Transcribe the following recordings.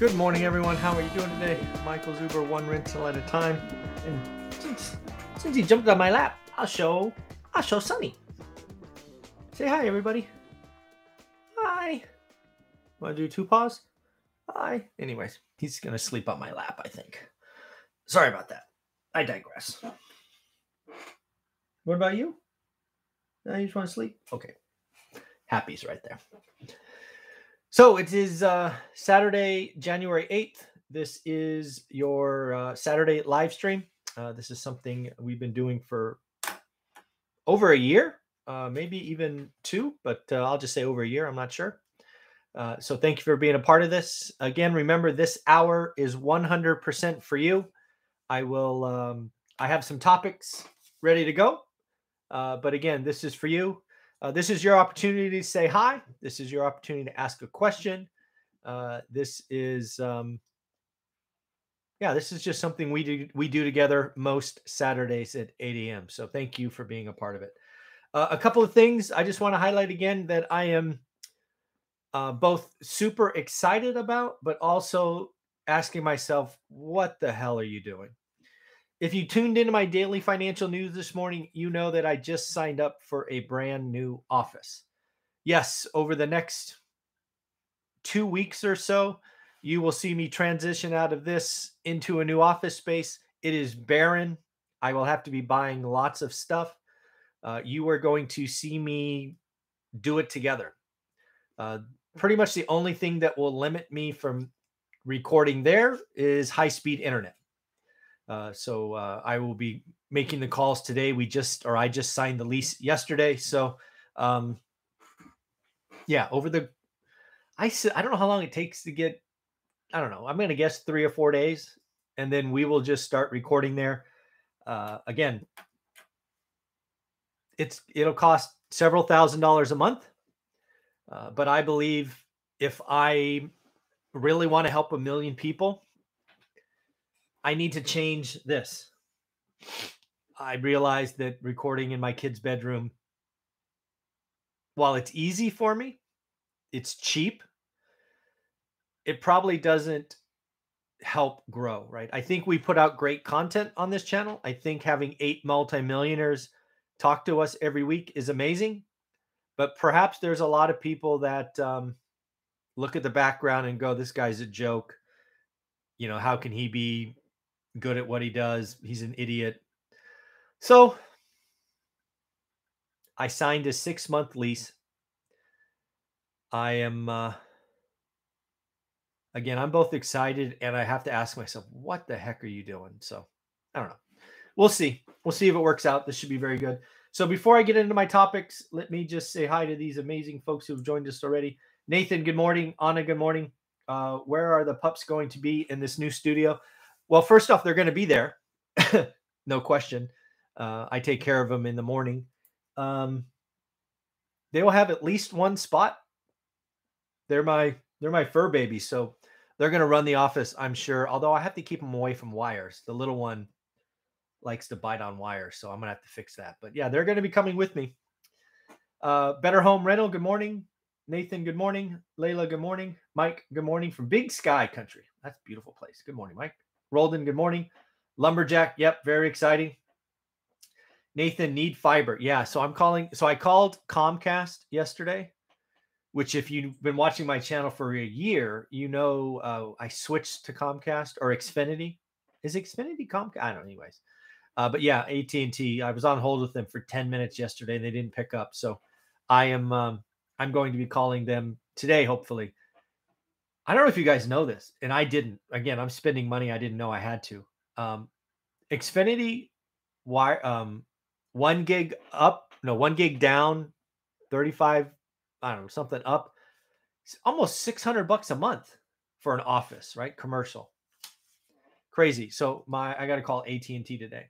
Good morning, everyone. How are you doing today? Michael Zuber, one rental at a time. And since, since he jumped on my lap, I'll show I'll show Sunny. Say hi, everybody. Hi. Want to do two paws? Hi. Anyways, he's gonna sleep on my lap, I think. Sorry about that. I digress. What about you? No, you just want to sleep? Okay. Happy's right there. So it is uh, Saturday, January 8th. This is your uh, Saturday live stream. Uh, this is something we've been doing for over a year, uh, maybe even two, but uh, I'll just say over a year. I'm not sure. Uh, so thank you for being a part of this. Again, remember this hour is 100% for you. I will, um, I have some topics ready to go. but again, this is for you. Uh, this is your opportunity to say hi. This is your opportunity to ask a question. Uh, this is, um, yeah, this is just something we do we do together most Saturdays at 8 a.m. So thank you for being a part of it. Uh, a couple of things I just want to highlight again that I am uh, both super excited about, but also asking myself, what the hell are you doing? If you tuned into my daily financial news this morning, you know that I just signed up for a brand new office. Yes, over the next two weeks or so, you will see me transition out of this into a new office space. It is barren. I will have to be buying lots of stuff. Uh, you are going to see me do it together. Uh, pretty much the only thing that will limit me from recording there is high speed internet. Uh, so uh, I will be making the calls today. We just, or I just signed the lease yesterday. So, um, yeah, over the, I said, I don't know how long it takes to get. I don't know. I'm going to guess three or four days, and then we will just start recording there. Uh, again, it's it'll cost several thousand dollars a month, uh, but I believe if I really want to help a million people I need to change this. I realized that recording in my kid's bedroom, while it's easy for me, it's cheap. It probably doesn't help grow, right? I think we put out great content on this channel. I think having eight multimillionaires talk to us every week is amazing. But perhaps there's a lot of people that um, look at the background and go, this guy's a joke. You know, how can he be good at what he does. He's an idiot. So I signed a six month lease. I am, uh, again, I'm both excited and I have to ask myself, what the heck are you doing? So I don't know. We'll see. We'll see if it works out. This should be very good. So before I get into my topics, let me just say hi to these amazing folks who've joined us already. Nathan, good morning. Anna, good morning. Uh, where are the pups going to be in this new studio? Well, first off, they're going to be there, no question. Uh, I take care of them in the morning. Um, they will have at least one spot. They're my they're my fur babies, so they're going to run the office, I'm sure. Although I have to keep them away from wires. The little one likes to bite on wires, so I'm going to have to fix that. But yeah, they're going to be coming with me. Uh, Better Home Rental, good morning. Nathan, good morning. Layla, good morning. Mike, good morning from Big Sky Country. That's a beautiful place. Good morning, Mike. Roldan, good morning. Lumberjack, yep, very exciting. Nathan, need fiber. Yeah, so I'm calling. So I called Comcast yesterday, which, if you've been watching my channel for a year, you know uh, I switched to Comcast or Xfinity. Is Xfinity Comcast? I don't know. Anyways, uh, but yeah, AT and T. I was on hold with them for ten minutes yesterday. They didn't pick up, so I am. Um, I'm going to be calling them today, hopefully, I don't know if you guys know this, and I didn't. Again, I'm spending money I didn't know I had to. Um, Xfinity, wire, um, one gig up, no, one gig down, 35, I don't know, something up, It's almost 600 bucks a month for an office, right? Commercial. Crazy. So my I got to call AT&T today.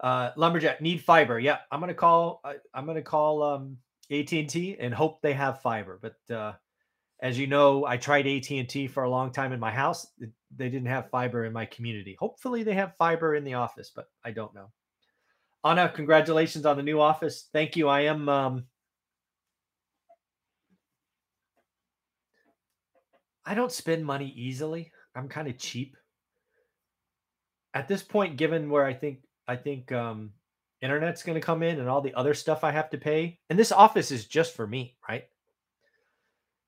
Uh, lumberjack need fiber. Yeah, I'm gonna call. I, I'm gonna call um, AT&T and hope they have fiber. But uh, as you know, I tried AT&T for a long time in my house. They didn't have fiber in my community. Hopefully, they have fiber in the office, but I don't know. Anna, congratulations on the new office. Thank you. I am. Um, I don't spend money easily. I'm kind of cheap. At this point, given where I think I think um, internet's going to come in and all the other stuff I have to pay, and this office is just for me, right?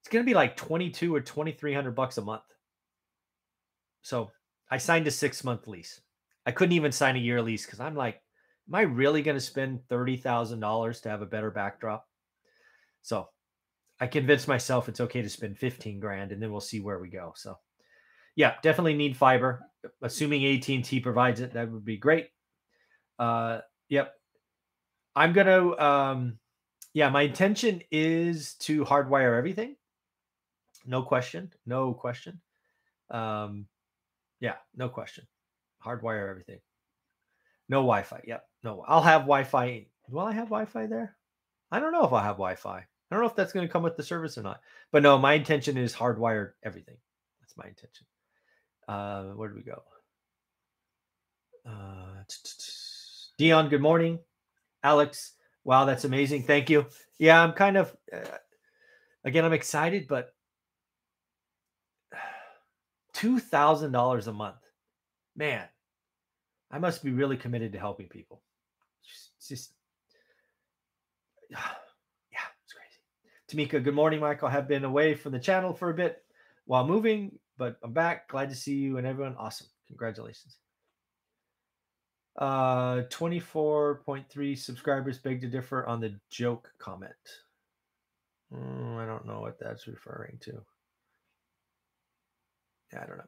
It's going to be like 22 or 2300 bucks a month. So I signed a six month lease. I couldn't even sign a year lease because I'm like, am I really going to spend $30,000 to have a better backdrop? So I convinced myself it's okay to spend 15 grand and then we'll see where we go. So yeah, definitely need fiber. Assuming AT&T provides it, that would be great. Uh, yep. I'm going to, um, yeah, my intention is to hardwire everything. No question. No question. Um, yeah, no question. Hardwire everything. No Wi-Fi. Yep. No. I'll have Wi-Fi. Will I have Wi-Fi there? I don't know if I'll have Wi-Fi. I don't know if that's going to come with the service or not. But no, my intention is hardwired everything. That's my intention. Uh, where do we go? Uh, Dion, good morning. Alex, wow, that's amazing. Thank you. Yeah, I'm kind of, uh, again, I'm excited, but $2,000 a month. Man, I must be really committed to helping people. It's just, yeah, it's crazy. Tamika, good morning, Michael. I have been away from the channel for a bit while moving, but I'm back. Glad to see you and everyone. Awesome. Congratulations. Uh, 24.3 subscribers beg to differ on the joke comment. Mm, I don't know what that's referring to. Yeah, I don't know.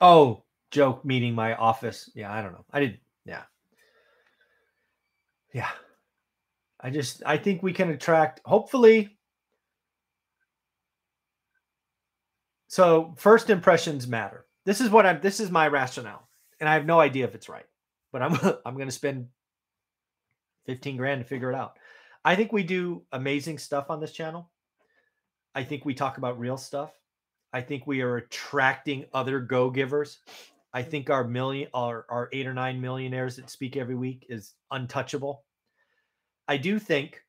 Oh, joke meeting my office. Yeah, I don't know. I did. Yeah. Yeah. I just, I think we can attract, hopefully. So, first impressions matter. This is what I'm, this is my rationale. And I have no idea if it's right, but I'm, I'm going to spend 15 grand to figure it out. I think we do amazing stuff on this channel. I think we talk about real stuff. I think we are attracting other go givers. I think our million, our, our eight or nine millionaires that speak every week is untouchable. I do think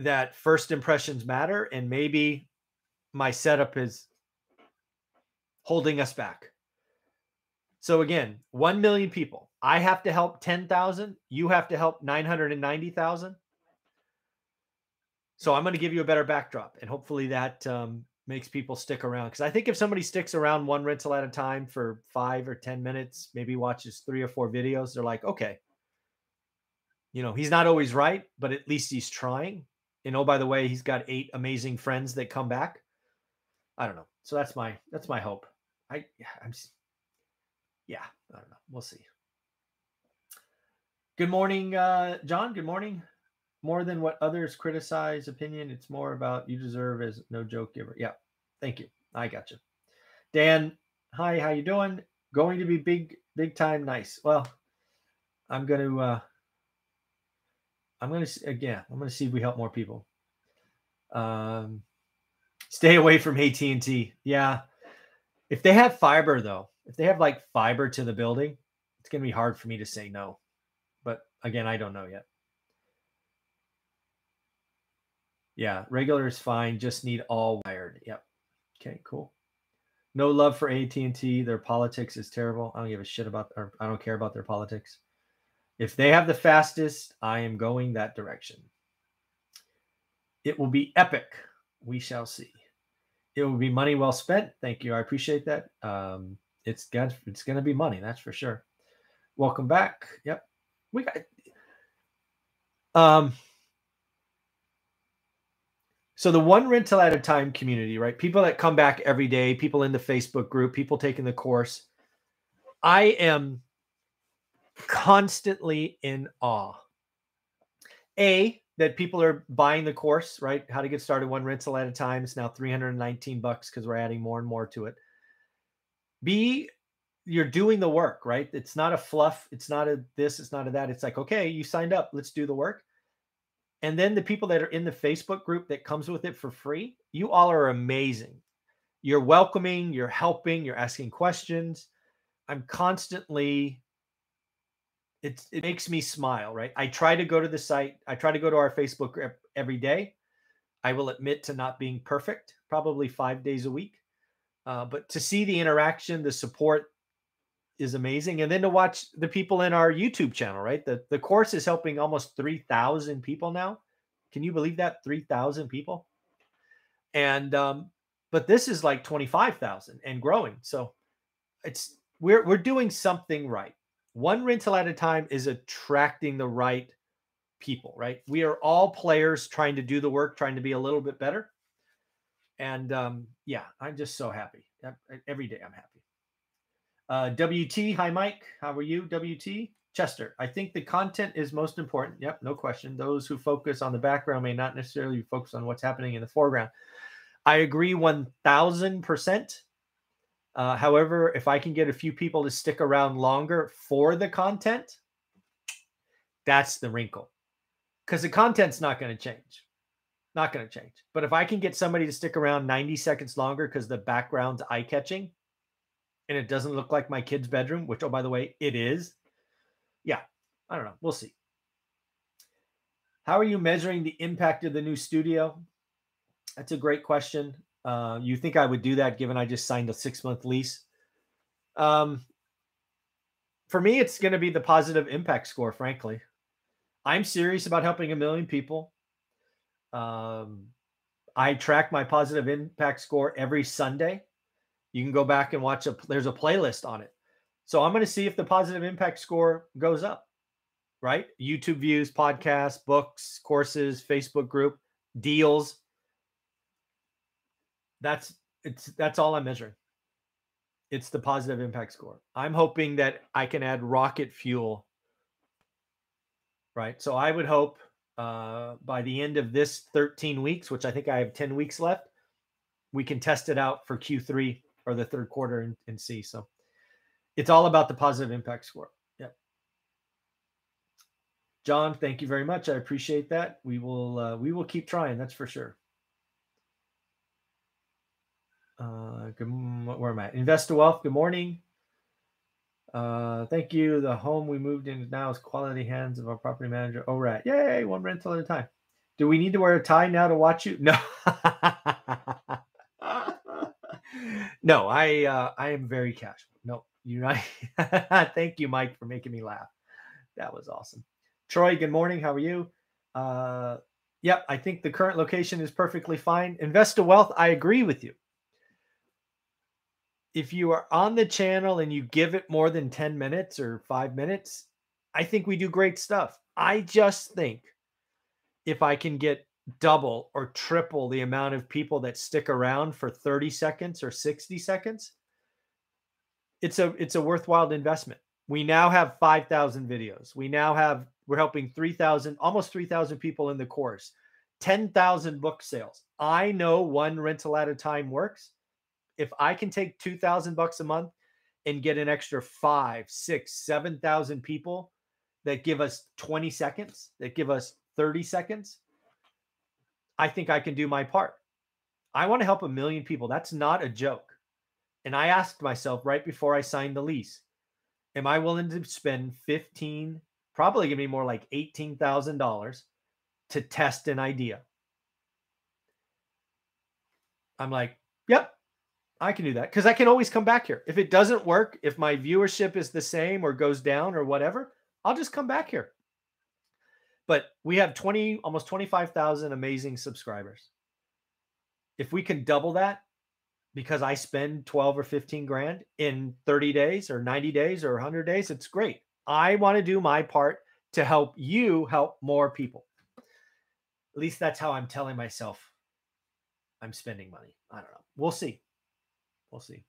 that first impressions matter, and maybe my setup is holding us back. So again, 1 million people. I have to help 10,000. You have to help 990,000. So I'm going to give you a better backdrop, and hopefully that um, makes people stick around. Because I think if somebody sticks around one rental at a time for five or 10 minutes, maybe watches three or four videos, they're like, okay, you know, he's not always right, but at least he's trying. And oh, by the way, he's got eight amazing friends that come back. I don't know. So that's my that's my hope. I yeah, I'm yeah, I don't know. We'll see. Good morning, uh, John. Good morning more than what others criticize opinion. It's more about you deserve as no joke giver. Yeah. Thank you. I got you. Dan, hi, how you doing? Going to be big, big time nice. Well, I'm going to, uh, I'm going to, again, I'm going to see if we help more people. Um, stay away from AT&T. Yeah. If they have fiber though, if they have like fiber to the building, it's going to be hard for me to say no. But again, I don't know yet. Yeah, regular is fine. Just need all wired. Yep. Okay, cool. No love for AT and T. Their politics is terrible. I don't give a shit about. Or I don't care about their politics. If they have the fastest, I am going that direction. It will be epic. We shall see. It will be money well spent. Thank you. I appreciate that. Um, it's got it's going to be money. That's for sure. Welcome back. Yep. We got. Um so the one rental at a time community, right? People that come back every day, people in the Facebook group, people taking the course. I am constantly in awe. A, that people are buying the course, right? How to get started one rental at a time. It's now 319 bucks because we're adding more and more to it. B, you're doing the work, right? It's not a fluff. It's not a this, it's not a that. It's like, okay, you signed up, let's do the work. And then the people that are in the Facebook group that comes with it for free, you all are amazing. You're welcoming, you're helping, you're asking questions. I'm constantly it it makes me smile, right? I try to go to the site. I try to go to our Facebook group every day. I will admit to not being perfect, probably five days a week. Uh, but to see the interaction, the support is amazing. And then to watch the people in our YouTube channel, right? The, the course is helping almost 3,000 people now. Can you believe that? 3,000 people. And, um, but this is like 25,000 and growing. So it's, we're, we're doing something right one rental at a time is attracting the right people, right? We are all players trying to do the work, trying to be a little bit better. And um, yeah, I'm just so happy. Every day I'm happy. Uh, WT, hi Mike. How are you? WT? Chester, I think the content is most important. Yep, no question. Those who focus on the background may not necessarily focus on what's happening in the foreground. I agree 1000%. Uh, however, if I can get a few people to stick around longer for the content, that's the wrinkle. Because the content's not going to change. Not going to change. But if I can get somebody to stick around 90 seconds longer because the background's eye catching and it doesn't look like my kid's bedroom, which, oh, by the way, it is. Yeah, I don't know. We'll see. How are you measuring the impact of the new studio? That's a great question. Uh, you think I would do that given I just signed a six month lease? Um, for me, it's going to be the positive impact score, frankly. I'm serious about helping a million people. Um, I track my positive impact score every Sunday. You can go back and watch a there's a playlist on it. So I'm going to see if the positive impact score goes up. Right? YouTube views, podcasts, books, courses, Facebook group, deals. That's it's that's all I'm measuring. It's the positive impact score. I'm hoping that I can add rocket fuel. Right. So I would hope uh, by the end of this 13 weeks, which I think I have 10 weeks left, we can test it out for Q3 or the third quarter and, and see. So it's all about the positive impact score. Yep. John, thank you very much. I appreciate that. We will uh, we will keep trying. That's for sure. Uh, good, where am I? Investor Wealth. Good morning. Uh, thank you. The home we moved into now is quality hands of our property manager. Oh, right. Yay. One rental at a time. Do we need to wear a tie now to watch you? No. No, I uh, I am very casual. No, you know. Thank you, Mike, for making me laugh. That was awesome. Troy, good morning. How are you? Uh, yep, I think the current location is perfectly fine. Investa Wealth, I agree with you if you are on the channel and you give it more than 10 minutes or five minutes, I think we do great stuff. I just think if I can get double or triple the amount of people that stick around for 30 seconds or 60 seconds, it's a it's a worthwhile investment. We now have 5,000 videos. We now have we're helping 3,000 almost 3,000 people in the course. 10,000 book sales. I know one rental at a time works if I can take 2000 bucks a month and get an extra five, six, 7,000 people that give us 20 seconds, that give us 30 seconds, I think I can do my part. I want to help a million people. That's not a joke. And I asked myself right before I signed the lease, am I willing to spend 15, probably to be more like $18,000 to test an idea? I'm like, yep, I can do that because I can always come back here. If it doesn't work, if my viewership is the same or goes down or whatever, I'll just come back here. But we have 20, almost 25,000 amazing subscribers. If we can double that because I spend 12 or 15 grand in 30 days or 90 days or 100 days, it's great. I want to do my part to help you help more people. At least that's how I'm telling myself I'm spending money. I don't know. We'll see. We'll see.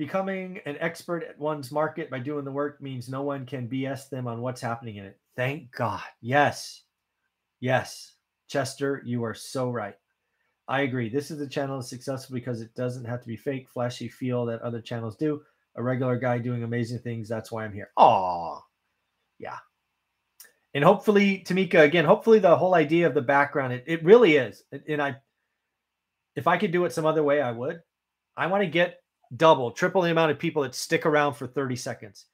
Becoming an expert at one's market by doing the work means no one can BS them on what's happening in it. Thank God. Yes. Yes. Chester, you are so right. I agree. This is the channel is successful because it doesn't have to be fake, flashy feel that other channels do. A regular guy doing amazing things. That's why I'm here. Oh, yeah. And hopefully, Tamika, again, hopefully the whole idea of the background, it, it really is. And I, if I could do it some other way, I would. I want to get double, triple the amount of people that stick around for 30 seconds.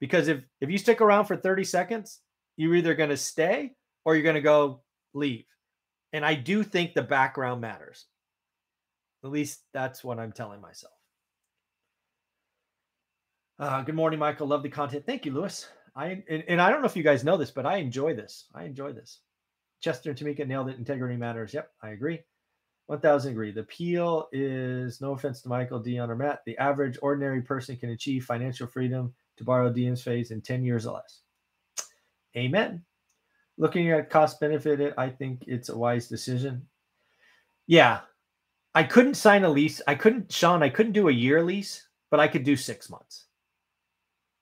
Because if if you stick around for 30 seconds, you're either going to stay or you're going to go leave. And I do think the background matters. At least that's what I'm telling myself. Uh, good morning, Michael. Love the content. Thank you, Lewis. I and, and, I don't know if you guys know this, but I enjoy this. I enjoy this. Chester and Tamika nailed it. Integrity matters. Yep, I agree. 1000 agree. The appeal is no offense to Michael, Dion, or Matt. The average ordinary person can achieve financial freedom to borrow Dion's phase in 10 years or less. Amen. Looking at cost benefit, I think it's a wise decision. Yeah. I couldn't sign a lease. I couldn't, Sean, I couldn't do a year lease, but I could do six months.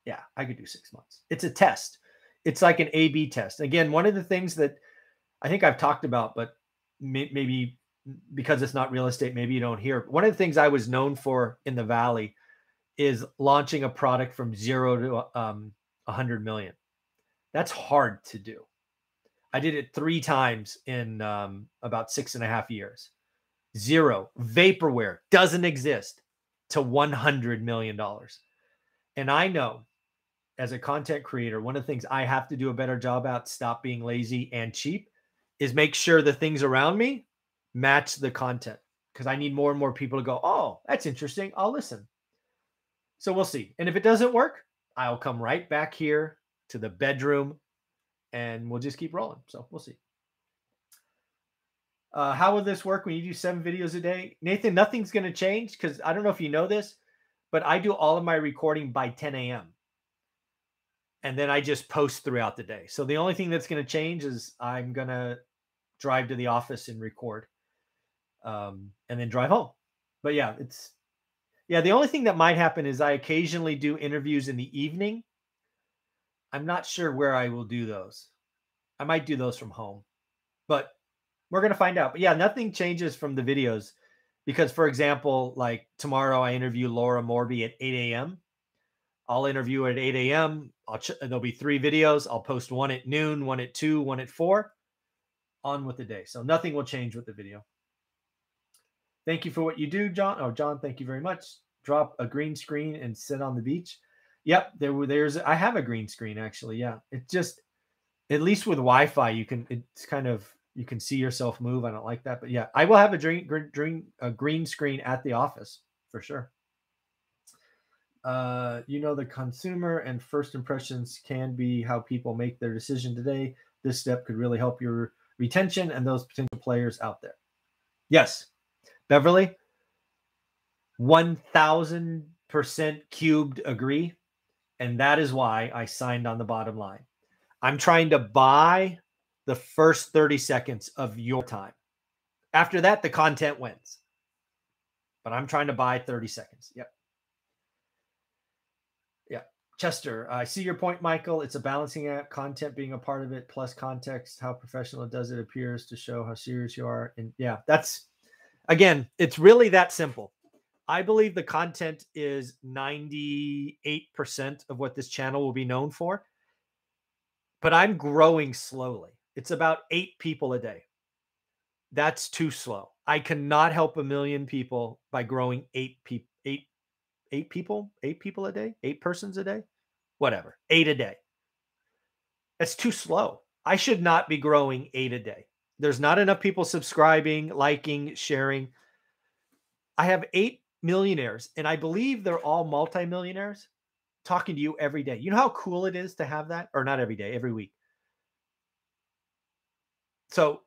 Yeah, I could do six months. It's a test. It's like an A B test. Again, one of the things that I think I've talked about, but maybe because it's not real estate, maybe you don't hear. One of the things I was known for in the Valley is launching a product from zero to um, 100 million. That's hard to do. I did it three times in um, about six and a half years. Zero vaporware doesn't exist to $100 million. And I know as a content creator, one of the things I have to do a better job at, stop being lazy and cheap, is make sure the things around me match the content because I need more and more people to go, oh, that's interesting. I'll listen. So we'll see. And if it doesn't work, I'll come right back here to the bedroom and we'll just keep rolling. So we'll see. Uh, how will this work when you do seven videos a day? Nathan, nothing's going to change because I don't know if you know this, but I do all of my recording by 10 a.m. And then I just post throughout the day. So the only thing that's going to change is I'm going to drive to the office and record um, and then drive home. But yeah, it's, yeah, the only thing that might happen is I occasionally do interviews in the evening I'm not sure where I will do those. I might do those from home, but we're to find out. But yeah, nothing changes from the videos because, for example, like tomorrow I interview Laura Morby at 8 a.m. I'll interview at 8 a.m. Ch- there'll be three videos. I'll post one at noon, one at two, one at four. On with the day. So nothing will change with the video. Thank you for what you do, John. Oh, John, thank you very much. Drop a green screen and sit on the beach. Yep, there were there's I have a green screen actually. Yeah. It just at least with Wi-Fi you can it's kind of you can see yourself move. I don't like that, but yeah, I will have a green green a green screen at the office for sure. Uh, you know, the consumer and first impressions can be how people make their decision today. This step could really help your retention and those potential players out there. Yes, Beverly, 1000% cubed agree. And that is why I signed on the bottom line. I'm trying to buy the first 30 seconds of your time. After that, the content wins. But I'm trying to buy 30 seconds. Yep. Yeah. Chester, I see your point, Michael. It's a balancing act, content being a part of it, plus context, how professional it does it appears to show how serious you are. And yeah, that's again, it's really that simple. I believe the content is 98% of what this channel will be known for. But I'm growing slowly. It's about eight people a day. That's too slow. I cannot help a million people by growing eight people, eight, eight people, eight people a day, eight persons a day, whatever, eight a day. That's too slow. I should not be growing eight a day. There's not enough people subscribing, liking, sharing. I have eight millionaires, and I believe they're all multimillionaires talking to you every day. You know how cool it is to have that, or not every day, every week. So,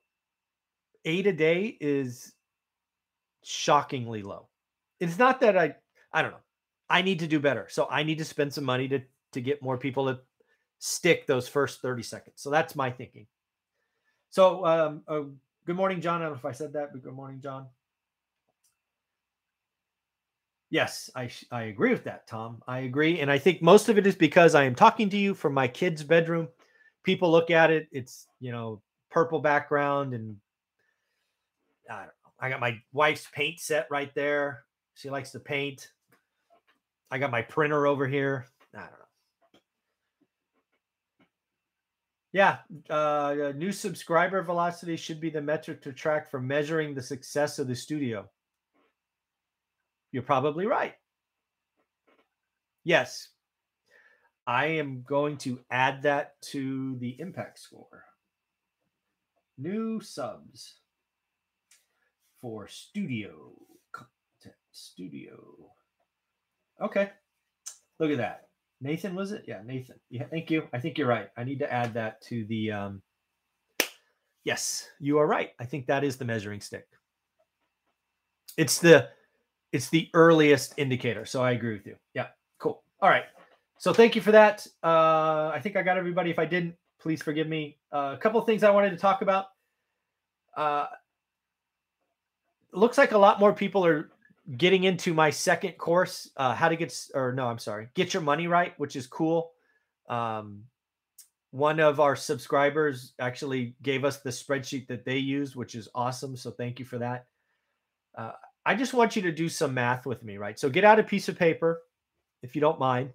eight a day is shockingly low. It's not that I, I don't know. I need to do better. So I need to spend some money to to get more people to stick those first 30 seconds. So that's my thinking. So um, uh, good morning, John. I don't know if I said that, but good morning, John. Yes, I I agree with that, Tom. I agree, and I think most of it is because I am talking to you from my kid's bedroom. People look at it; it's you know purple background, and I don't know. I got my wife's paint set right there. She likes to paint. I got my printer over here. I don't know. Yeah, uh, new subscriber velocity should be the metric to track for measuring the success of the studio. You're probably right. Yes, I am going to add that to the impact score. New subs for studio content. Studio. Okay. Look at that. Nathan, was it? Yeah, Nathan. Yeah, thank you. I think you're right. I need to add that to the um Yes, you are right. I think that is the measuring stick. It's the it's the earliest indicator. So I agree with you. Yeah, cool. All right. So thank you for that. Uh I think I got everybody. If I didn't, please forgive me. Uh, a couple of things I wanted to talk about. Uh looks like a lot more people are getting into my second course, uh, how to get or no, I'm sorry, get your money right, which is cool. Um, one of our subscribers actually gave us the spreadsheet that they use, which is awesome. So thank you for that. Uh, I just want you to do some math with me, right? So get out a piece of paper, if you don't mind,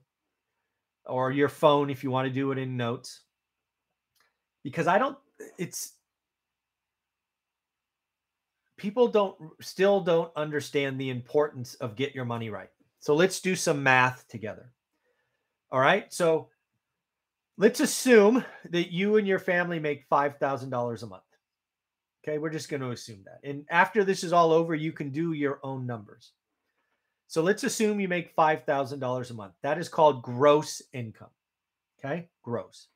or your phone if you want to do it in notes, because I don't. It's people don't still don't understand the importance of get your money right. So let's do some math together. All right. So let's assume that you and your family make $5,000 a month. Okay. We're just going to assume that. And after this is all over, you can do your own numbers. So let's assume you make $5,000 a month. That is called gross income. Okay. Gross.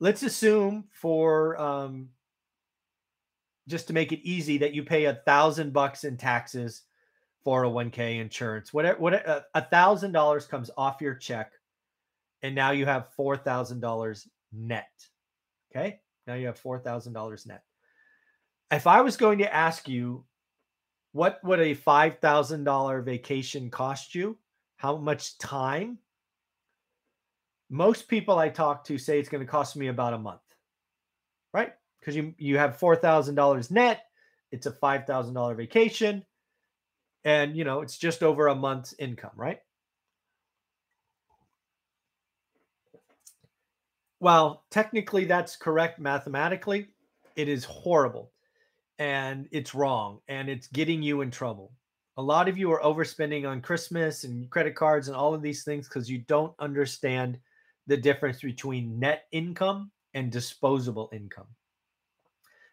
Let's assume for um, just to make it easy that you pay a thousand bucks in taxes, 401k insurance, whatever, what uh, a thousand dollars comes off your check, and now you have four thousand dollars net. Okay, now you have four thousand dollars net. If I was going to ask you, what would a five thousand dollar vacation cost you? How much time? Most people I talk to say it's going to cost me about a month, right? Because you you have four thousand dollars net. It's a five thousand dollar vacation, and you know it's just over a month's income, right? While technically that's correct mathematically, it is horrible, and it's wrong, and it's getting you in trouble. A lot of you are overspending on Christmas and credit cards and all of these things because you don't understand the difference between net income and disposable income.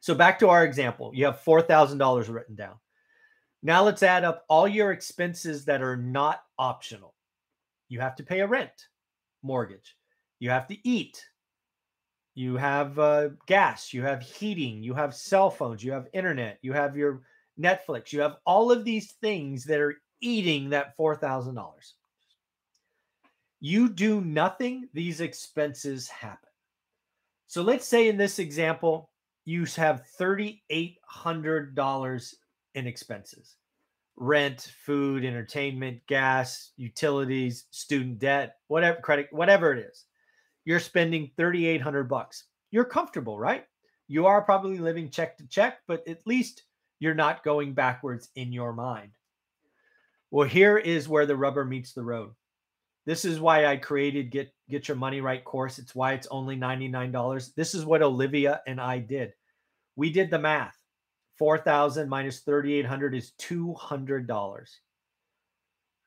So back to our example, you have $4,000 written down. Now let's add up all your expenses that are not optional. You have to pay a rent, mortgage. You have to eat. You have uh, gas. You have heating. You have cell phones. You have internet. You have your Netflix. You have all of these things that are eating that $4,000. You do nothing, these expenses happen. So let's say in this example, you have $3,800 in expenses rent, food, entertainment, gas, utilities, student debt, whatever credit, whatever it is. You're spending 3800 bucks. You're comfortable, right? You are probably living check to check, but at least you're not going backwards in your mind. Well, here is where the rubber meets the road. This is why I created Get Get Your Money Right course. It's why it's only $99. This is what Olivia and I did. We did the math. 4000 minus 3800 is $200.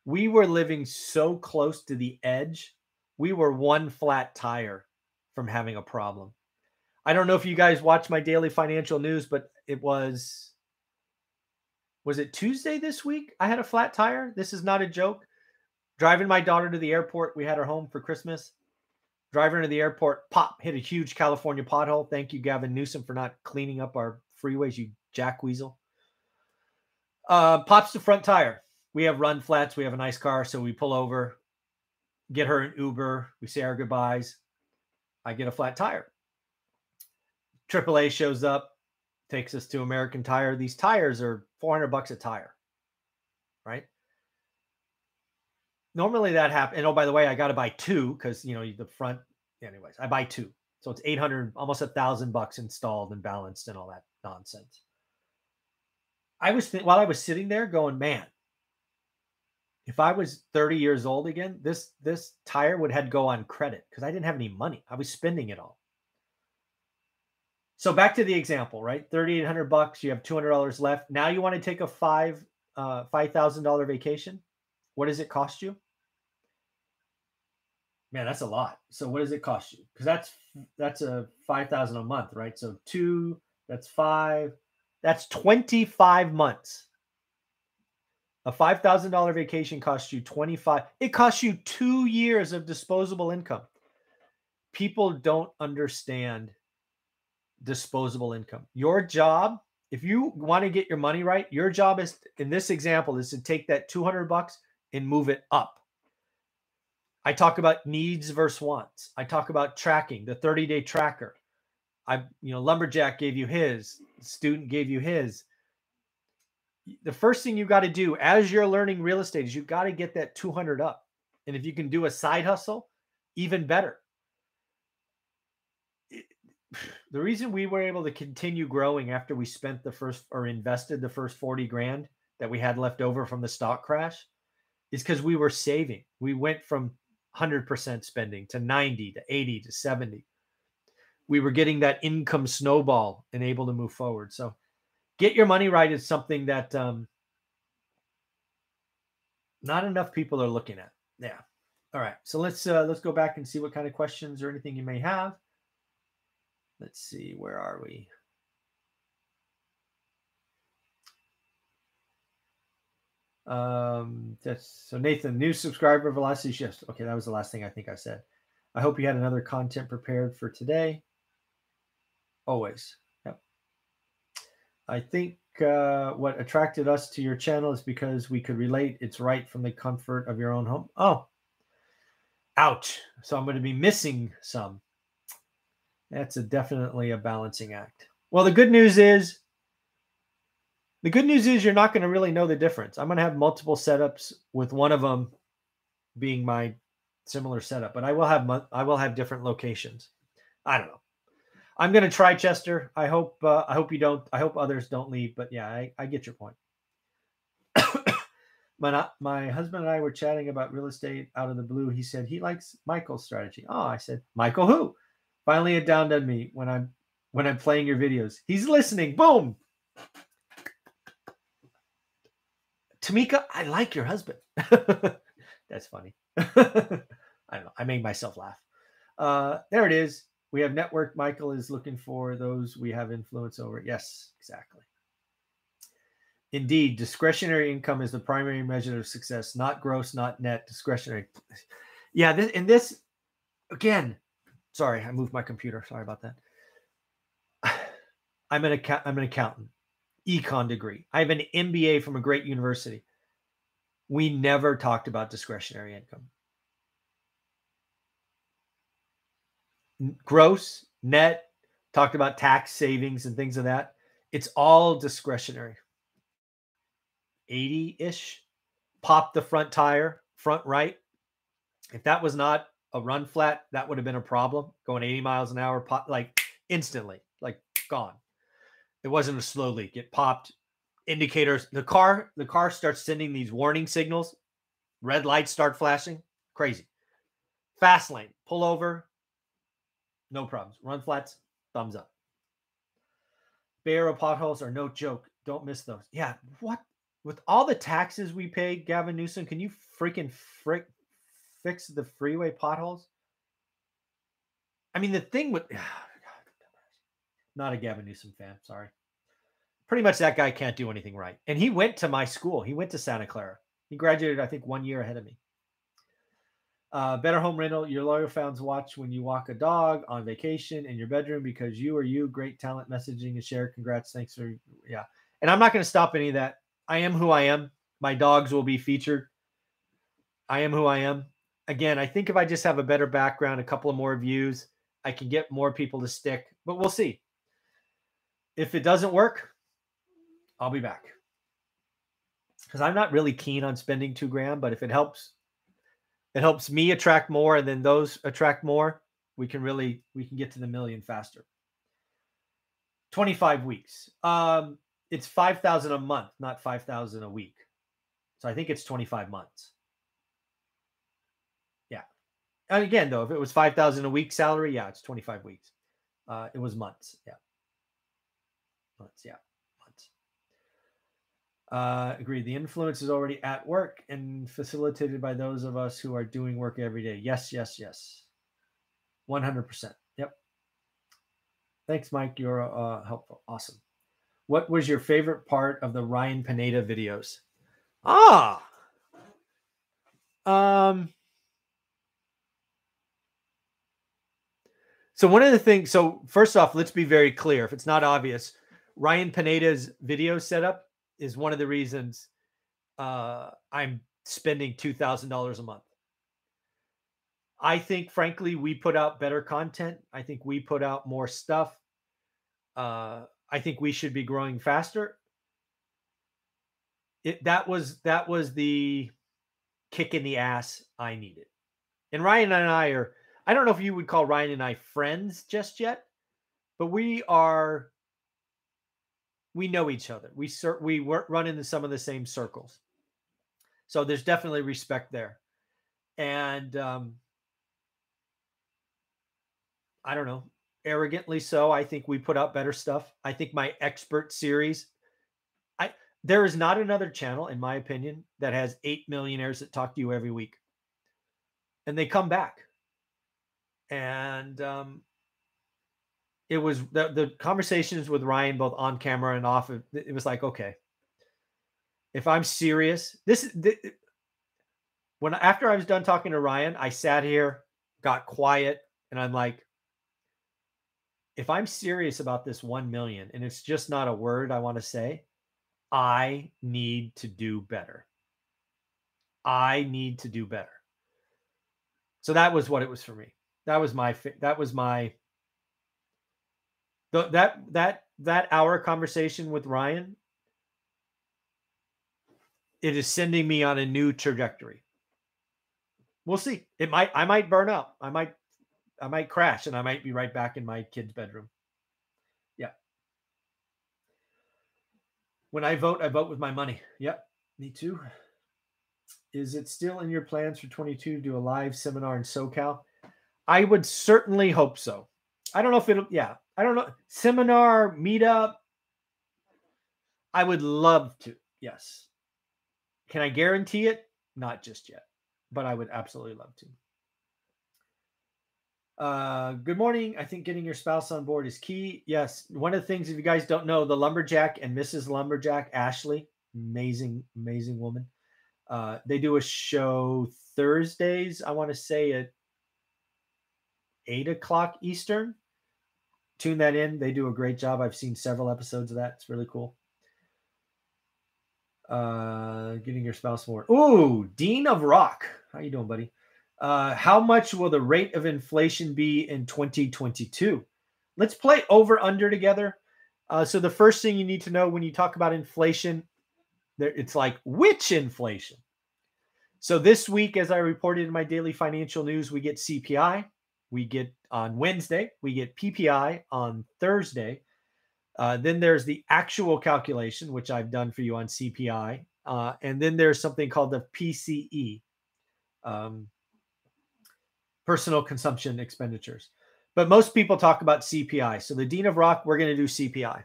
We were living so close to the edge. We were one flat tire from having a problem. I don't know if you guys watch my daily financial news, but it was was it Tuesday this week? I had a flat tire. This is not a joke driving my daughter to the airport. We had her home for Christmas. Driving to the airport, pop, hit a huge California pothole. Thank you, Gavin Newsom, for not cleaning up our freeways, you jack weasel. Uh, pops the front tire. We have run flats. We have a nice car. So we pull over, get her an Uber. We say our goodbyes. I get a flat tire. AAA shows up, takes us to American Tire. These tires are 400 bucks a tire, right? Normally that happens. And oh, by the way, I got to buy two because you know the front. Anyways, I buy two, so it's eight hundred, almost a thousand bucks installed and balanced and all that nonsense. I was th- while I was sitting there going, man, if I was 30 years old again, this this tire would had go on credit because I didn't have any money. I was spending it all. So back to the example, right? 3,800 bucks, you have $200 left. Now you want to take a five uh, $5,000 vacation. What does it cost you? Man, that's a lot. So what does it cost you? Because that's that's a 5,000 a month, right? So two, that's five, that's 25 months. A $5,000 vacation costs you 25. It costs you 2 years of disposable income. People don't understand disposable income. Your job, if you want to get your money right, your job is in this example is to take that 200 bucks and move it up. I talk about needs versus wants. I talk about tracking, the 30-day tracker. I, you know, Lumberjack gave you his, student gave you his. The first thing you got to do as you're learning real estate is you got to get that 200 up. And if you can do a side hustle, even better. The reason we were able to continue growing after we spent the first or invested the first 40 grand that we had left over from the stock crash is because we were saving. We went from 100% spending to 90 to 80 to 70 we were getting that income snowball and able to move forward. So get your money right is something that um, not enough people are looking at. Yeah. All right. So let's uh, let's go back and see what kind of questions or anything you may have. Let's see. Where are we? Um, that's so Nathan, new subscriber velocity shifts. Okay, that was the last thing I think I said. I hope you had another content prepared for today. Always. Yep. I think uh, what attracted us to your channel is because we could relate. It's right from the comfort of your own home. Oh, ouch. So I'm going to be missing some. That's a definitely a balancing act. Well, the good news is the good news is you're not going to really know the difference. I'm going to have multiple setups with one of them being my similar setup, but I will have I will have different locations. I don't know. I'm going to try Chester. I hope uh, I hope you don't. I hope others don't leave. But yeah, I, I get your point. my my husband and I were chatting about real estate out of the blue. He said he likes Michael's strategy. Oh, I said Michael who? Finally, it dawned on me when I'm when I'm playing your videos. He's listening. Boom. Tamika, I like your husband. That's funny. I don't know. I made myself laugh. Uh, there it is. We have network. Michael is looking for those we have influence over. Yes, exactly. Indeed, discretionary income is the primary measure of success, not gross, not net, discretionary. Yeah, this, and this again. Sorry, I moved my computer. Sorry about that. I'm an account. I'm an accountant, econ degree. I have an MBA from a great university. We never talked about discretionary income. gross, net, talked about tax savings and things of that. It's all discretionary. 80 ish, pop the front tire, front right. If that was not a run flat, that would have been a problem. Going 80 miles an hour, pop, like instantly, like gone. It wasn't a slow leak. It popped. Indicators. The car, the car starts sending these warning signals. Red lights start flashing. Crazy. Fast lane. Pull over. No problems. Run flats, thumbs up. Bay Area potholes are no joke. Don't miss those. Yeah. What? With all the taxes we pay, Gavin Newsom, can you freaking frick fix the freeway potholes? I mean, the thing with not a Gavin Newsom fan, sorry. Pretty much that guy can't do anything right. And he went to my school. He went to Santa Clara. He graduated, I think, one year ahead of me. Uh, better home rental. Your loyal fans watch when you walk a dog on vacation in your bedroom because you are you. Great talent messaging and share. Congrats. Thanks for yeah. And I'm not going to stop any of that. I am who I am. My dogs will be featured. I am who I am. Again, I think if I just have a better background, a couple of more views, I can get more people to stick. But we'll see. If it doesn't work, I'll be back. Because I'm not really keen on spending two grand, but if it helps it helps me attract more and then those attract more we can really we can get to the million faster. 25 weeks. Um it's 5000 a month not 5000 a week. So i think it's 25 months. Yeah. And again though if it was 5000 a week salary yeah it's 25 weeks. Uh it was months yeah months yeah months uh agreed. The influence is already at work and facilitated by those of us who are doing work every day. Yes yes yes. 100% yep. Thanks mike. You're uh helpful. Awesome. What was your favorite part of the ryan pineda videos? Ah! Um so one of the things so first off let's be very clear. If it's not obvious ryan pineda's video setup is one of the reasons uh, I'm spending two thousand dollars a month. I think, frankly, we put out better content. I think we put out more stuff. Uh, I think we should be growing faster. It that was that was the kick in the ass I needed. And Ryan and I are. I don't know if you would call Ryan and I friends just yet, but we are we know each other. We we run into some of the same circles, so there's definitely respect there. And um, I don't know, arrogantly so. I think we put out better stuff. I think my expert series. I there is not another channel, in my opinion, that has eight millionaires that talk to you every week, and they come back. And um, it was the, the conversations with Ryan, both on camera and off. It was like, okay, if I'm serious, this, this when after I was done talking to Ryan, I sat here, got quiet, and I'm like, if I'm serious about this 1 million and it's just not a word I want to say, I need to do better. I need to do better. So that was what it was for me. That was my that was my the, that that that hour conversation with Ryan it is sending me on a new trajectory. We'll see. It might I might burn up. I might I might crash and I might be right back in my kid's bedroom. Yeah. When I vote, I vote with my money. Yep. Me too. Is it still in your plans for 22 to do a live seminar in SoCal? I would certainly hope so. I don't know if it'll, yeah, I don't know. Seminar, meetup. I would love to. Yes. Can I guarantee it? Not just yet, but I would absolutely love to. Uh, good morning. I think getting your spouse on board is key. Yes. One of the things, if you guys don't know, the lumberjack and Mrs. Lumberjack, Ashley, amazing, amazing woman. Uh, they do a show Thursdays, I want to say at eight o'clock Eastern tune that in. They do a great job. I've seen several episodes of that. It's really cool. Uh, getting your spouse more. Ooh, Dean of Rock. How you doing, buddy? Uh, how much will the rate of inflation be in 2022? Let's play over under together. Uh, so the first thing you need to know when you talk about inflation, there it's like which inflation. So this week, as I reported in my daily financial news, we get CPI, we get on Wednesday, we get PPI on Thursday. Uh, then there's the actual calculation, which I've done for you on CPI. Uh, and then there's something called the PCE, um, personal consumption expenditures. But most people talk about CPI. So the Dean of Rock, we're going to do CPI.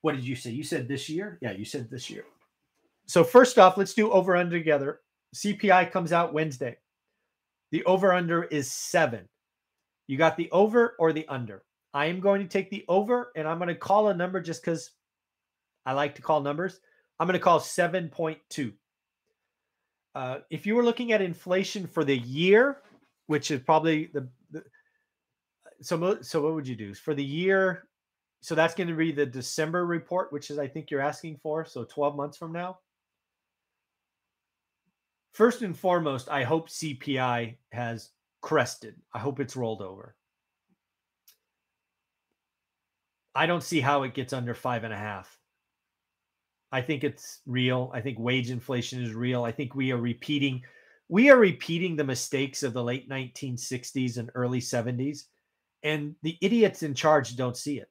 What did you say? You said this year? Yeah, you said this year. So first off, let's do over under together. CPI comes out Wednesday. The over under is seven. You got the over or the under. I am going to take the over and I'm going to call a number just because I like to call numbers. I'm going to call 7.2. Uh, if you were looking at inflation for the year, which is probably the, the so so what would you do for the year? So that's going to be the December report, which is I think you're asking for. So 12 months from now. First and foremost, I hope CPI has crested. I hope it's rolled over. I don't see how it gets under five and a half. I think it's real. I think wage inflation is real. I think we are repeating we are repeating the mistakes of the late 1960s and early 70s, and the idiots in charge don't see it.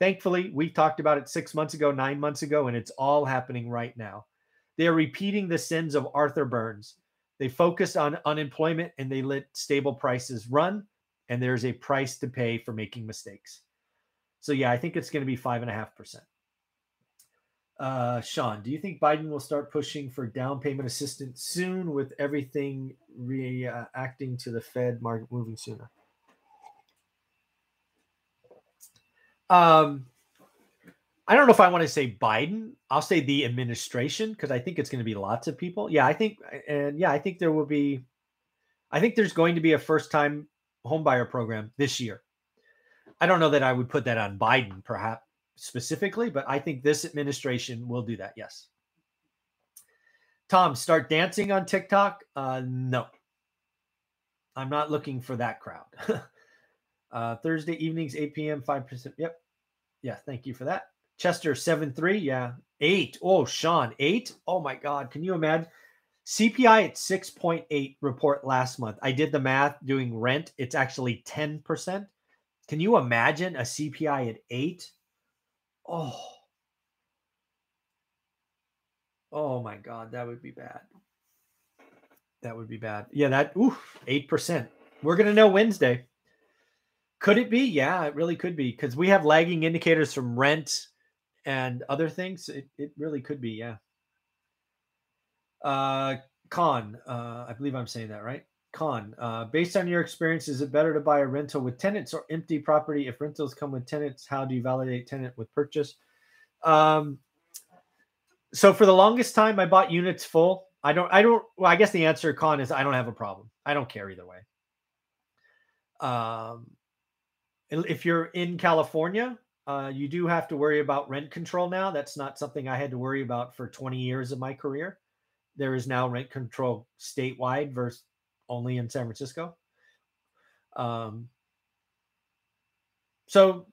Thankfully, we talked about it six months ago, nine months ago, and it's all happening right now. They are repeating the sins of Arthur Burns. They focused on unemployment and they let stable prices run, and there's a price to pay for making mistakes. So, yeah, I think it's going to be five and a half percent. Uh, Sean, do you think Biden will start pushing for down payment assistance soon with everything reacting to the Fed market moving sooner? Um, I don't know if I want to say Biden. I'll say the administration because I think it's going to be lots of people. Yeah, I think, and yeah, I think there will be. I think there's going to be a first time homebuyer program this year. I don't know that I would put that on Biden, perhaps specifically, but I think this administration will do that. Yes. Tom, start dancing on TikTok? Uh, no. I'm not looking for that crowd. uh, Thursday evenings, 8 p.m., 5%. Yep. Yeah. Thank you for that. Chester, 7 3. Yeah. Eight. Oh, Sean, eight. Oh, my God. Can you imagine? CPI at 6.8 report last month. I did the math doing rent. It's actually 10%. Can you imagine a CPI at eight? Oh. Oh my God, that would be bad. That would be bad. Yeah, that oof, eight percent. We're gonna know Wednesday. Could it be? Yeah, it really could be because we have lagging indicators from rent and other things. It, it really could be, yeah. Uh Con, uh, I believe I'm saying that right. Con, uh, based on your experience, is it better to buy a rental with tenants or empty property? If rentals come with tenants, how do you validate tenant with purchase? Um, so for the longest time, I bought units full. I don't, I don't, well, I guess the answer, Con, is I don't have a problem. I don't care either way. Um, if you're in California, uh, you do have to worry about rent control now. That's not something I had to worry about for 20 years of my career. There is now rent control statewide versus only in San Francisco. Um, so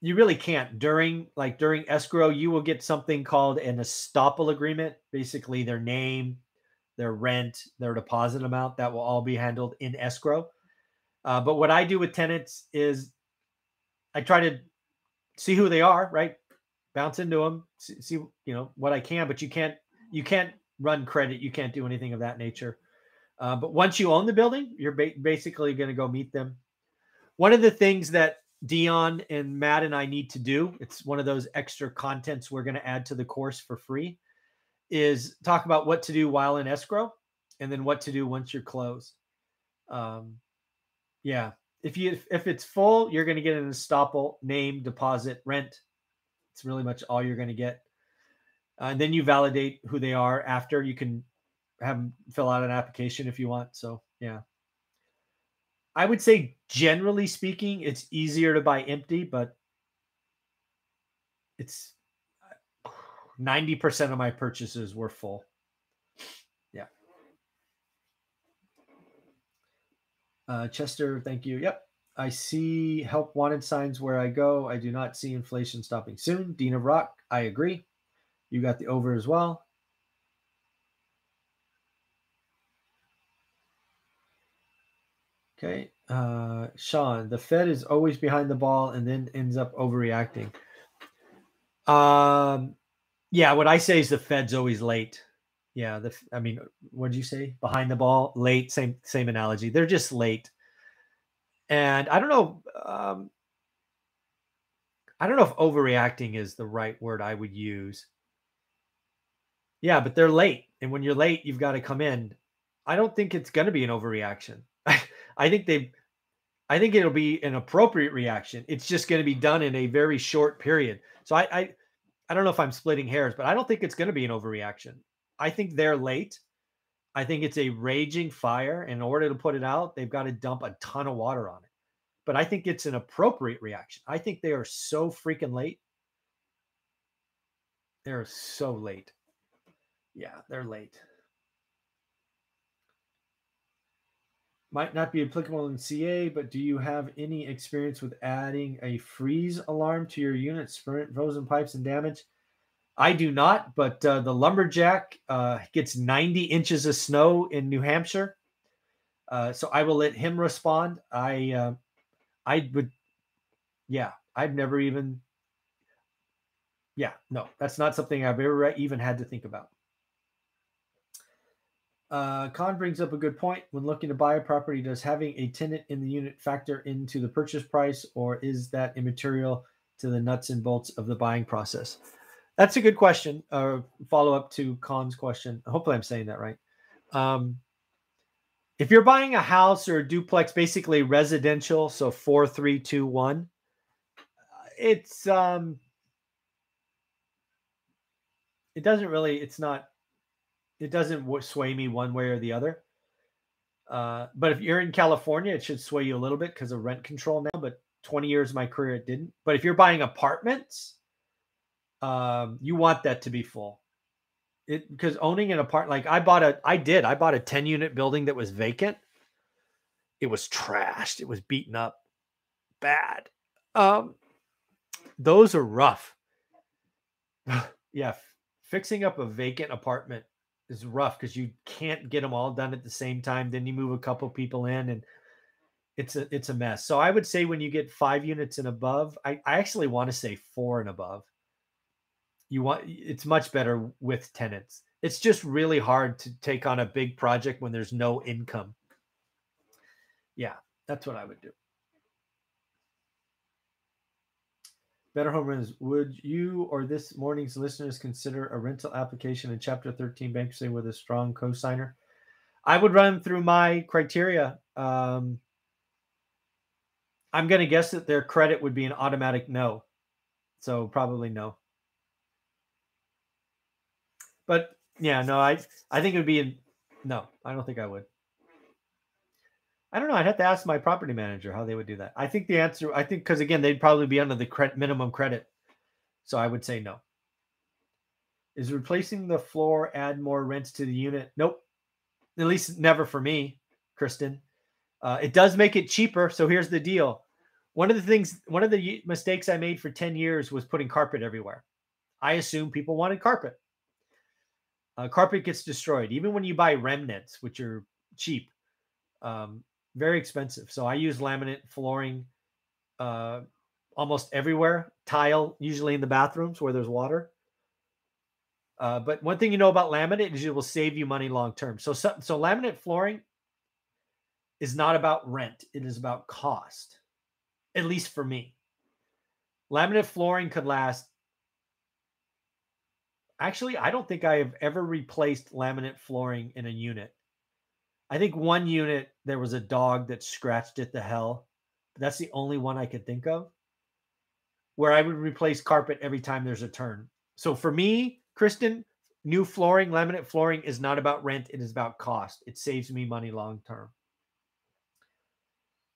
you really can't during like during escrow you will get something called an estoppel agreement basically their name their rent their deposit amount that will all be handled in escrow uh, but what i do with tenants is i try to see who they are right bounce into them see, see you know what i can but you can't you can't run credit you can't do anything of that nature uh, but once you own the building, you're ba- basically going to go meet them. One of the things that Dion and Matt and I need to do, it's one of those extra contents we're going to add to the course for free, is talk about what to do while in escrow and then what to do once you're closed. Um, yeah. If you if, it's full, you're going to get an estoppel, name, deposit, rent. It's really much all you're going to get. Uh, and then you validate who they are after. You can have them fill out an application if you want. So yeah. I would say generally speaking, it's easier to buy empty, but it's 90% of my purchases were full. Uh, Chester, thank you. Yep. I see help wanted signs where I go. I do not see inflation stopping soon. Dina Rock, I agree. You got the over as well. Okay. Uh, Sean, the Fed is always behind the ball and then ends up overreacting. Um, yeah, what I say is the Fed's always late. Yeah, the I mean, what did you say? Behind the ball, late. Same same analogy. They're just late. And I don't know. Um, I don't know if overreacting is the right word I would use. Yeah, but they're late, and when you're late, you've got to come in. I don't think it's going to be an overreaction. I think they I think it'll be an appropriate reaction. It's just going to be done in a very short period. So I, I I don't know if I'm splitting hairs, but I don't think it's going to be an overreaction. I think they're late. I think it's a raging fire. In order to put it out, they've got to dump a ton of water on it. But I think it's an appropriate reaction. I think they are so freaking late. They're so late. Yeah, they're late. might not be applicable in CA, but do you have any experience with adding a freeze alarm to your unit, sprint, frozen pipes, and damage? I do not, but uh, the lumberjack uh, gets 90 inches of snow in New Hampshire. Uh, so I will let him respond. I uh, I would, yeah, I've never even, yeah, no, that's not something I've ever even had to think about. Uh, Con brings up a good point. When looking to buy a property, does having a tenant in the unit factor into the purchase price, or is that immaterial to the nuts and bolts of the buying process? That's a good question. Uh, follow up to Con's question. Hopefully, I'm saying that right. Um, if you're buying a house or a duplex, basically residential, so four, three, two, one, it's um, it doesn't really. It's not it doesn't sway me one way or the other. Uh, but if you're in California, it should sway you a little bit because of rent control now. But 20 years of my career, it didn't. But if you're buying apartments, um, you want that to be full. It because owning an apartment, like I bought a, I did, I bought a 10 unit building that was vacant. It was trashed. It was beaten up, bad. Um, those are rough. yeah, fixing up a vacant apartment is rough because you can't get them all done at the same time. Then you move a couple people in and it's a it's a mess. So I would say when you get five units and above, I, I actually want to say four and above. You want it's much better with tenants. It's just really hard to take on a big project when there's no income. Yeah, that's what I would do. Better Home Rentals, would you or this morning's listeners consider a rental application in Chapter 13 bankruptcy with a strong cosigner? I would run through my criteria. Um, I'm going to guess that their credit would be an automatic no. So probably no. But yeah, no, I I think it would be a, no. I don't think I would. I don't know. I'd have to ask my property manager how they would do that. I think the answer, I think, because again, they'd probably be under the minimum credit. So I would say no. Is replacing the floor add more rent to the unit? Nope. At least never for me, Kristen. Uh, it does make it cheaper. So here's the deal. One of the things, one of the mistakes I made for 10 years was putting carpet everywhere. I assumed people wanted carpet. Uh, carpet gets destroyed. Even when you buy remnants, which are cheap, um, very expensive. So I use laminate flooring uh, almost everywhere, tile, usually in the bathrooms where there's water. Uh, but one thing you know about laminate is it will save you money long term. So, so, so laminate flooring is not about rent; it is about cost. At least for me, laminate flooring could last. Actually, I don't think I have ever replaced laminate flooring in a unit. I think one unit there was a dog that scratched it the hell. That's the only one I could think of where I would replace carpet every time there's a turn. So for me, Kristen, new flooring, laminate flooring is not about rent, it is about cost. It saves me money long term.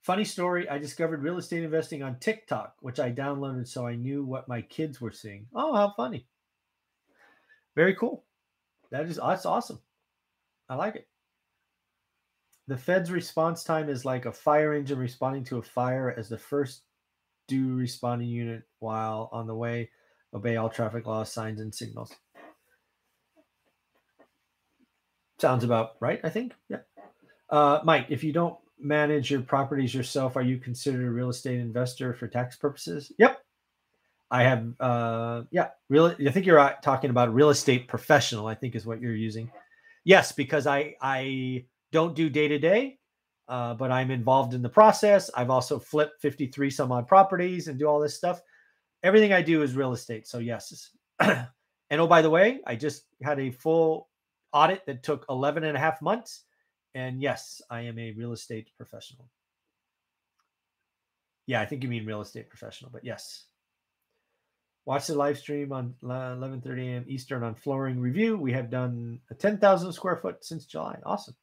Funny story, I discovered real estate investing on TikTok, which I downloaded so I knew what my kids were seeing. Oh, how funny. Very cool. That is that's awesome. I like it. The Fed's response time is like a fire engine responding to a fire as the first due responding unit while on the way obey all traffic laws, signs, and signals. Sounds about right, I think. Yeah. Uh, Mike, if you don't manage your properties yourself, are you considered a real estate investor for tax purposes? Yep. I have, uh, yeah, real. I think you're uh, talking about real estate professional. I think is what you're using. Yes, because I I don't do day to day, but I'm involved in the process. I've also flipped 53 some odd properties and do all this stuff. Everything I do is real estate. So, yes. and oh, by the way, I just had a full audit that took 11 and a half months. And yes, I am a real estate professional. Yeah, I think you mean real estate professional, but yes. Watch the live stream on 11:30 a.m. Eastern on flooring review. We have done a 10,000 square foot since July. Awesome.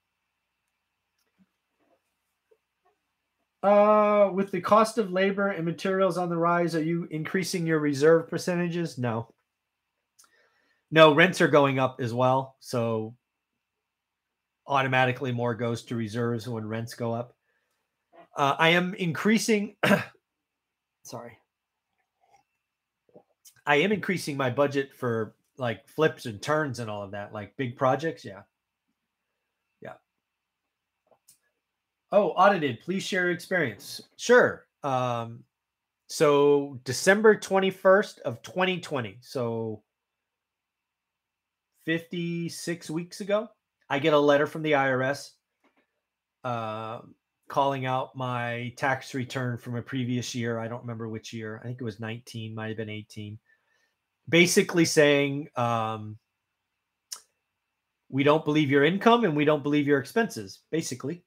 Uh, with the cost of labor and materials on the rise, are you increasing your reserve percentages? No. No, rents are going up as well. So automatically more goes to reserves when rents go up. Uh, I am increasing. sorry. I am increasing my budget for like flips and turns and all of that, like big projects. Yeah. Yeah. Oh, audited. Please share your experience. Sure. Um, so December 21st of 2020. So 56 weeks ago, I get a letter from the IRS uh, calling out my tax return from a previous year. I don't remember which year. I think it was 19, might have been 18. Basically saying, um, we don't believe your income and we don't believe your expenses. Basically,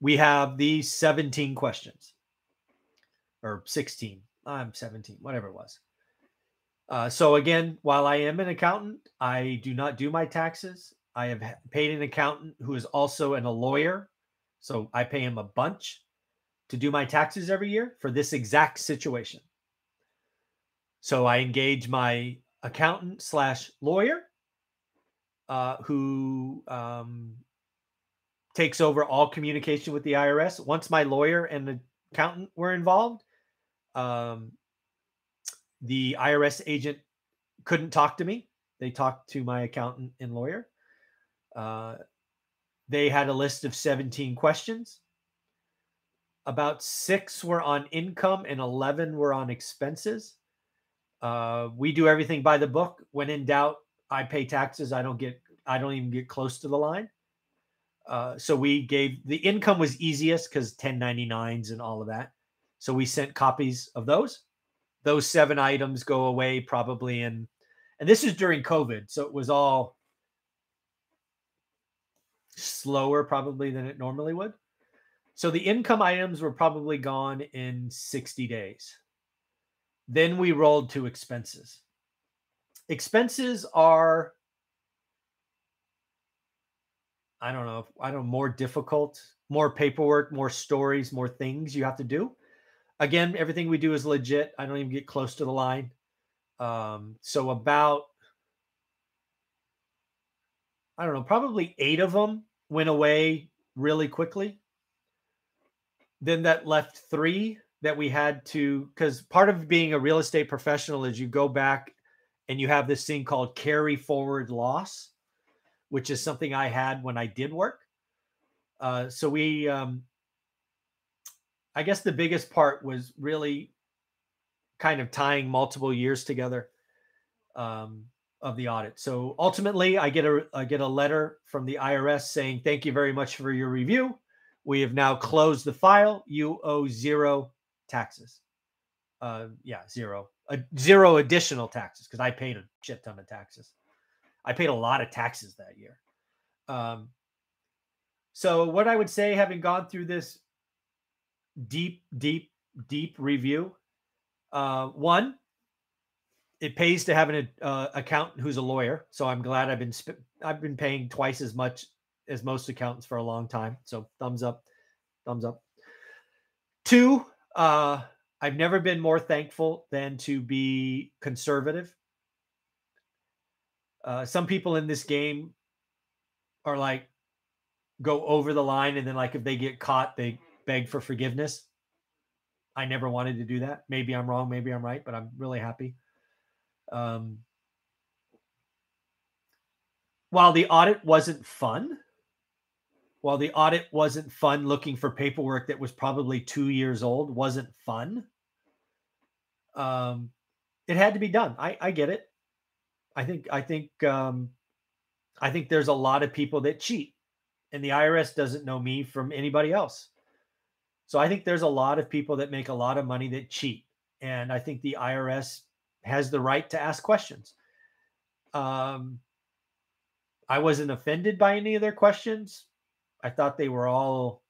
we have these 17 questions or 16. I'm 17, whatever it was. Uh, so again, while I am an accountant, I do not do my taxes. I have paid an accountant who is also an, a lawyer, so I pay him a bunch to do my taxes every year for this exact situation. So I engage my accountant slash lawyer, uh, who um, takes over all communication with the IRS. Once my lawyer and the accountant were involved, um, the IRS agent couldn't talk to me. They talked to my accountant and lawyer. Uh, they had a list of 17 questions. About six were on income and 11 were on expenses. Uh, we do everything by the book. When in doubt, I pay taxes. I don't get, I don't even get close to the line. Uh, so we gave the income was easiest because 1099s and all of that. So we sent copies of those. Those seven items go away probably in, and this is during COVID. So it was all slower probably than it normally would. So the income items were probably gone in 60 days. Then we rolled to expenses. Expenses are, I don't know, I don't more difficult, more paperwork, more stories, more things you have to do again, everything we do is legit. I don't even get close to the line. Um, so about I don't know, probably eight of them went away really quickly. Then that left three that we had to because part of being a real estate professional is you go back and you have this thing called carry forward loss, which is something I had when I did work. Uh, so we um, I guess the biggest part was really kind of tying multiple years together um, of the audit. So ultimately, I get a I get a letter from the IRS saying, "Thank you very much for your review. We have now closed the file. You owe zero taxes. Uh, yeah, zero, uh, zero additional taxes because I paid a shit ton of taxes. I paid a lot of taxes that year. Um, so what I would say, having gone through this deep, deep, deep review. Uh, one, it pays to have an uh, accountant who's a lawyer. So I'm glad I've been sp- I've been paying twice as much as most accountants for a long time. So thumbs up, thumbs up. Two, uh, I've never been more thankful than to be conservative. Uh, some people in this game are like go over the line, and then like if they get caught, they beg for forgiveness. I never wanted to do that. Maybe I'm wrong, maybe I'm right, but I'm really happy. Um, while the audit wasn't fun, while the audit wasn't fun, looking for paperwork that was probably two years old wasn't fun. Um, it had to be done. I, I get it. I think I think um, I think there's a lot of people that cheat, and the IRS doesn't know me from anybody else. So I think there's a lot of people that make a lot of money that cheat. And I think the IRS has the right to ask questions. Um, I wasn't offended by any of their questions. I thought they were all,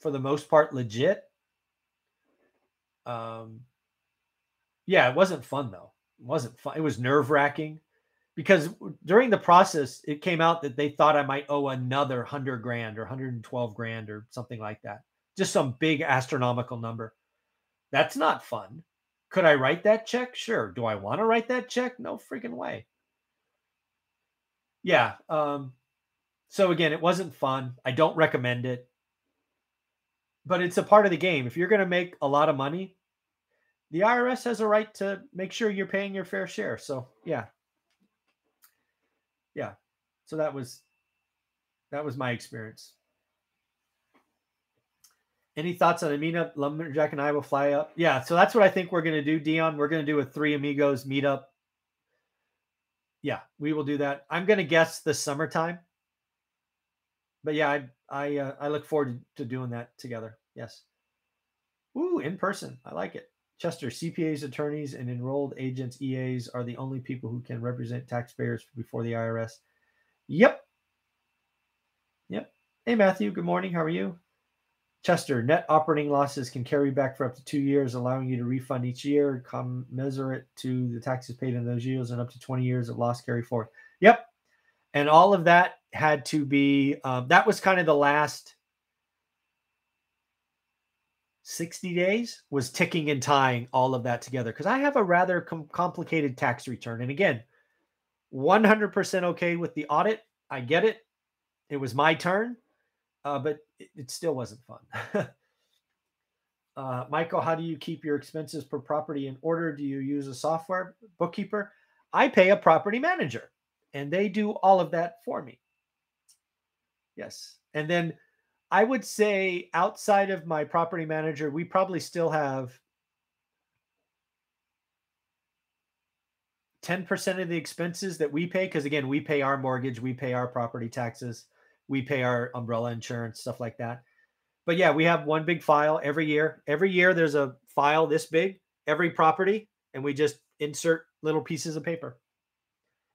for the most part, legit. Um, yeah, it wasn't fun though. It wasn't fun. It was nerve wracking because during the process it came out that they thought i might owe another 100 grand or 112 grand or something like that. Just some big astronomical number. That's not fun. Could i write that check? Sure. Do i want to write that check? No freaking way. Yeah um so again it wasn't fun i don't recommend it but it's a part of the game if you're going to make a lot of money the IRS has a right to make sure you're paying your fair share. So yeah. Yeah. So that was that was my experience. Any thoughts on a meetup? Lumberjack and I will fly up. Yeah, so that's what I think we're gonna do, Dion. We're gonna do a three amigos meetup. Yeah, we will do that. I'm gonna guess the summertime. But yeah, I I uh, I look forward to doing that together. Yes. Ooh, in person. I like it. Chester, CPAs, attorneys, and enrolled agents, EAs, are the only people who can represent taxpayers before the IRS. Yep. Yep. Hey, Matthew. Good morning. How are you? Chester, net operating losses can carry back for up to two years, allowing you to refund each year, commensurate to the taxes paid in those years, and up to 20 years of loss carry forward. Yep. And all of that had to be, um, that was kind of the last 60 days was ticking and tying all of that together because I have a rather com- complicated tax return. And again, 100% okay with the audit. I get it. It was my turn, uh, but it, it, still wasn't fun. uh, Michael, how do you keep your expenses per property in order? Do you use a software bookkeeper? I pay a property manager and they do all of that for me. Yes. And then I would say outside of my property manager, we probably still have 10% of the expenses that we pay. Because again, we pay our mortgage, we pay our property taxes, we pay our umbrella insurance, stuff like that. But yeah, we have one big file every year. Every year there's a file this big, every property, and we just insert little pieces of paper.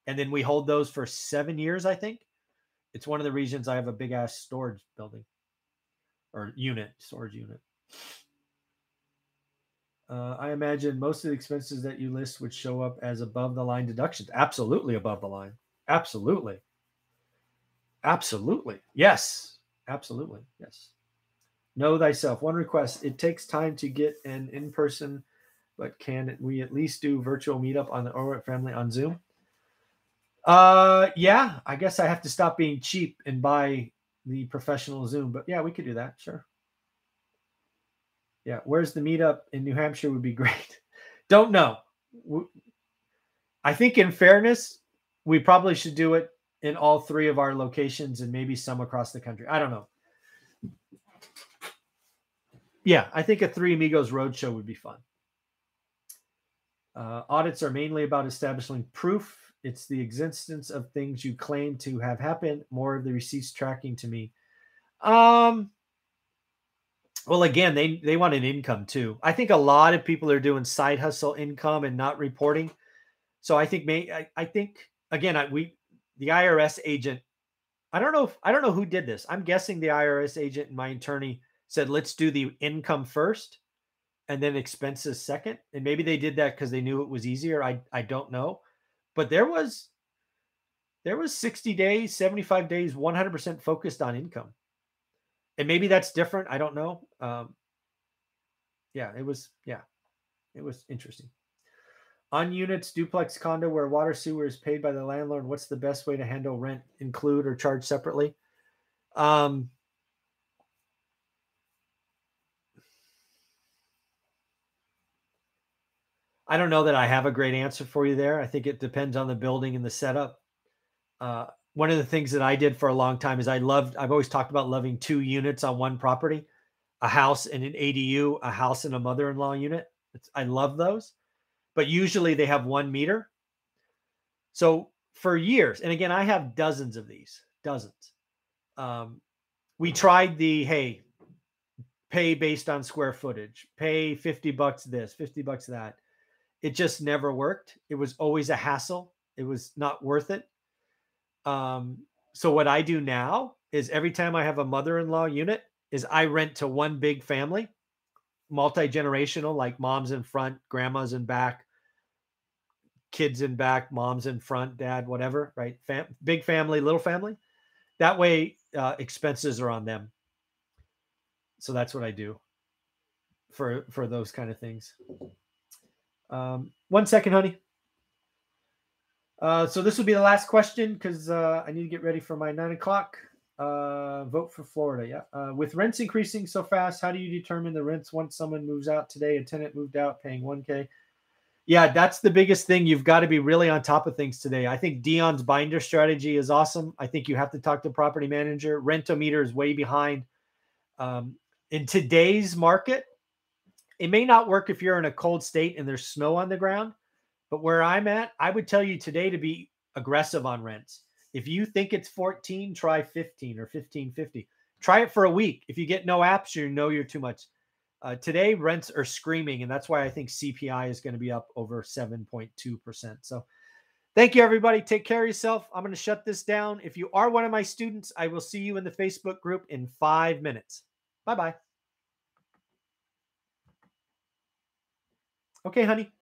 And then we hold those for seven years, I think. It's one of the reasons I have a big ass storage building or unit, storage unit. Uh, I imagine most of the expenses that you list would show up as above the line deductions. Absolutely above the line. Absolutely. Absolutely. Yes. Absolutely. Yes. Know thyself. One request. It takes time to get an in person, but can we at least do virtual meetup on the Orwell family on Zoom? Uh, yeah. I guess I have to stop being cheap and buy the professional Zoom. But yeah, we could do that. Sure. Yeah. Where's the meetup in New Hampshire would be great. Don't know. I think, in fairness, we probably should do it in all three of our locations and maybe some across the country. I don't know. Yeah, I think a Three Amigos Roadshow would be fun. Uh, audits are mainly about establishing proof it's the existence of things you claim to have happened. More of the receipts tracking to me. Um. Well, again, they they want an income too. I think a lot of people are doing side hustle income and not reporting. So I think may I, I think again I, we the IRS agent. I don't know if I don't know who did this. I'm guessing the IRS agent and my attorney said let's do the income first and then expenses second. And maybe they did that because they knew it was easier. I I don't know. But there was there was 60 days, 75 days, 100% focused on income. And maybe that's different. I don't know. Um, yeah, it was, yeah, it was interesting. On units, duplex condo where water sewer is paid by the landlord, what's the best way to handle rent? Include or charge separately? Um, I don't know that I have a great answer for you there. I think it depends on the building and the setup. Uh, one of the things that I did for a long time is I loved, I've always talked about loving two units on one property a house and an ADU, a house and a mother in law unit. It's, I love those, but usually they have one meter. So for years, and again, I have dozens of these, dozens. Um, we tried the hey, pay based on square footage, pay 50 bucks this, 50 bucks that it just never worked. It was always a hassle. It was not worth it. Um, so what I do now is every time I have a mother-in-law unit, is I rent to one big family, multi-generational, like moms in front, grandmas in back, kids in back, moms in front, dad, whatever, right? Fam- big family, little family. That way, uh, expenses are on them. So that's what I do for for those kind of things. Um, one second, honey. Uh, so this will be the last question because uh, I need to get ready for my nine o'clock. Uh, vote for Florida. Yeah. Uh, with rents increasing so fast, how do you determine the rents once someone moves out today? A tenant moved out paying 1K. Yeah, that's the biggest thing. You've got to be really on top of things today. I think Dion's binder strategy is awesome. I think you have to talk to property manager. Rentometer is way behind. Um, in today's market, it may not work if you're in a cold state and there's snow on the ground, but where I'm at, I would tell you today to be aggressive on rents. If you think it's 14, try 15 or 1550. Try it for a week. If you get no apps, you know you're too much. Uh, today, rents are screaming, and that's why I think CPI is going to be up over 7.2%. So, thank you, everybody. Take care of yourself. I'm going to shut this down. If you are one of my students, I will see you in the Facebook group in five minutes. Bye bye. Okay, honey.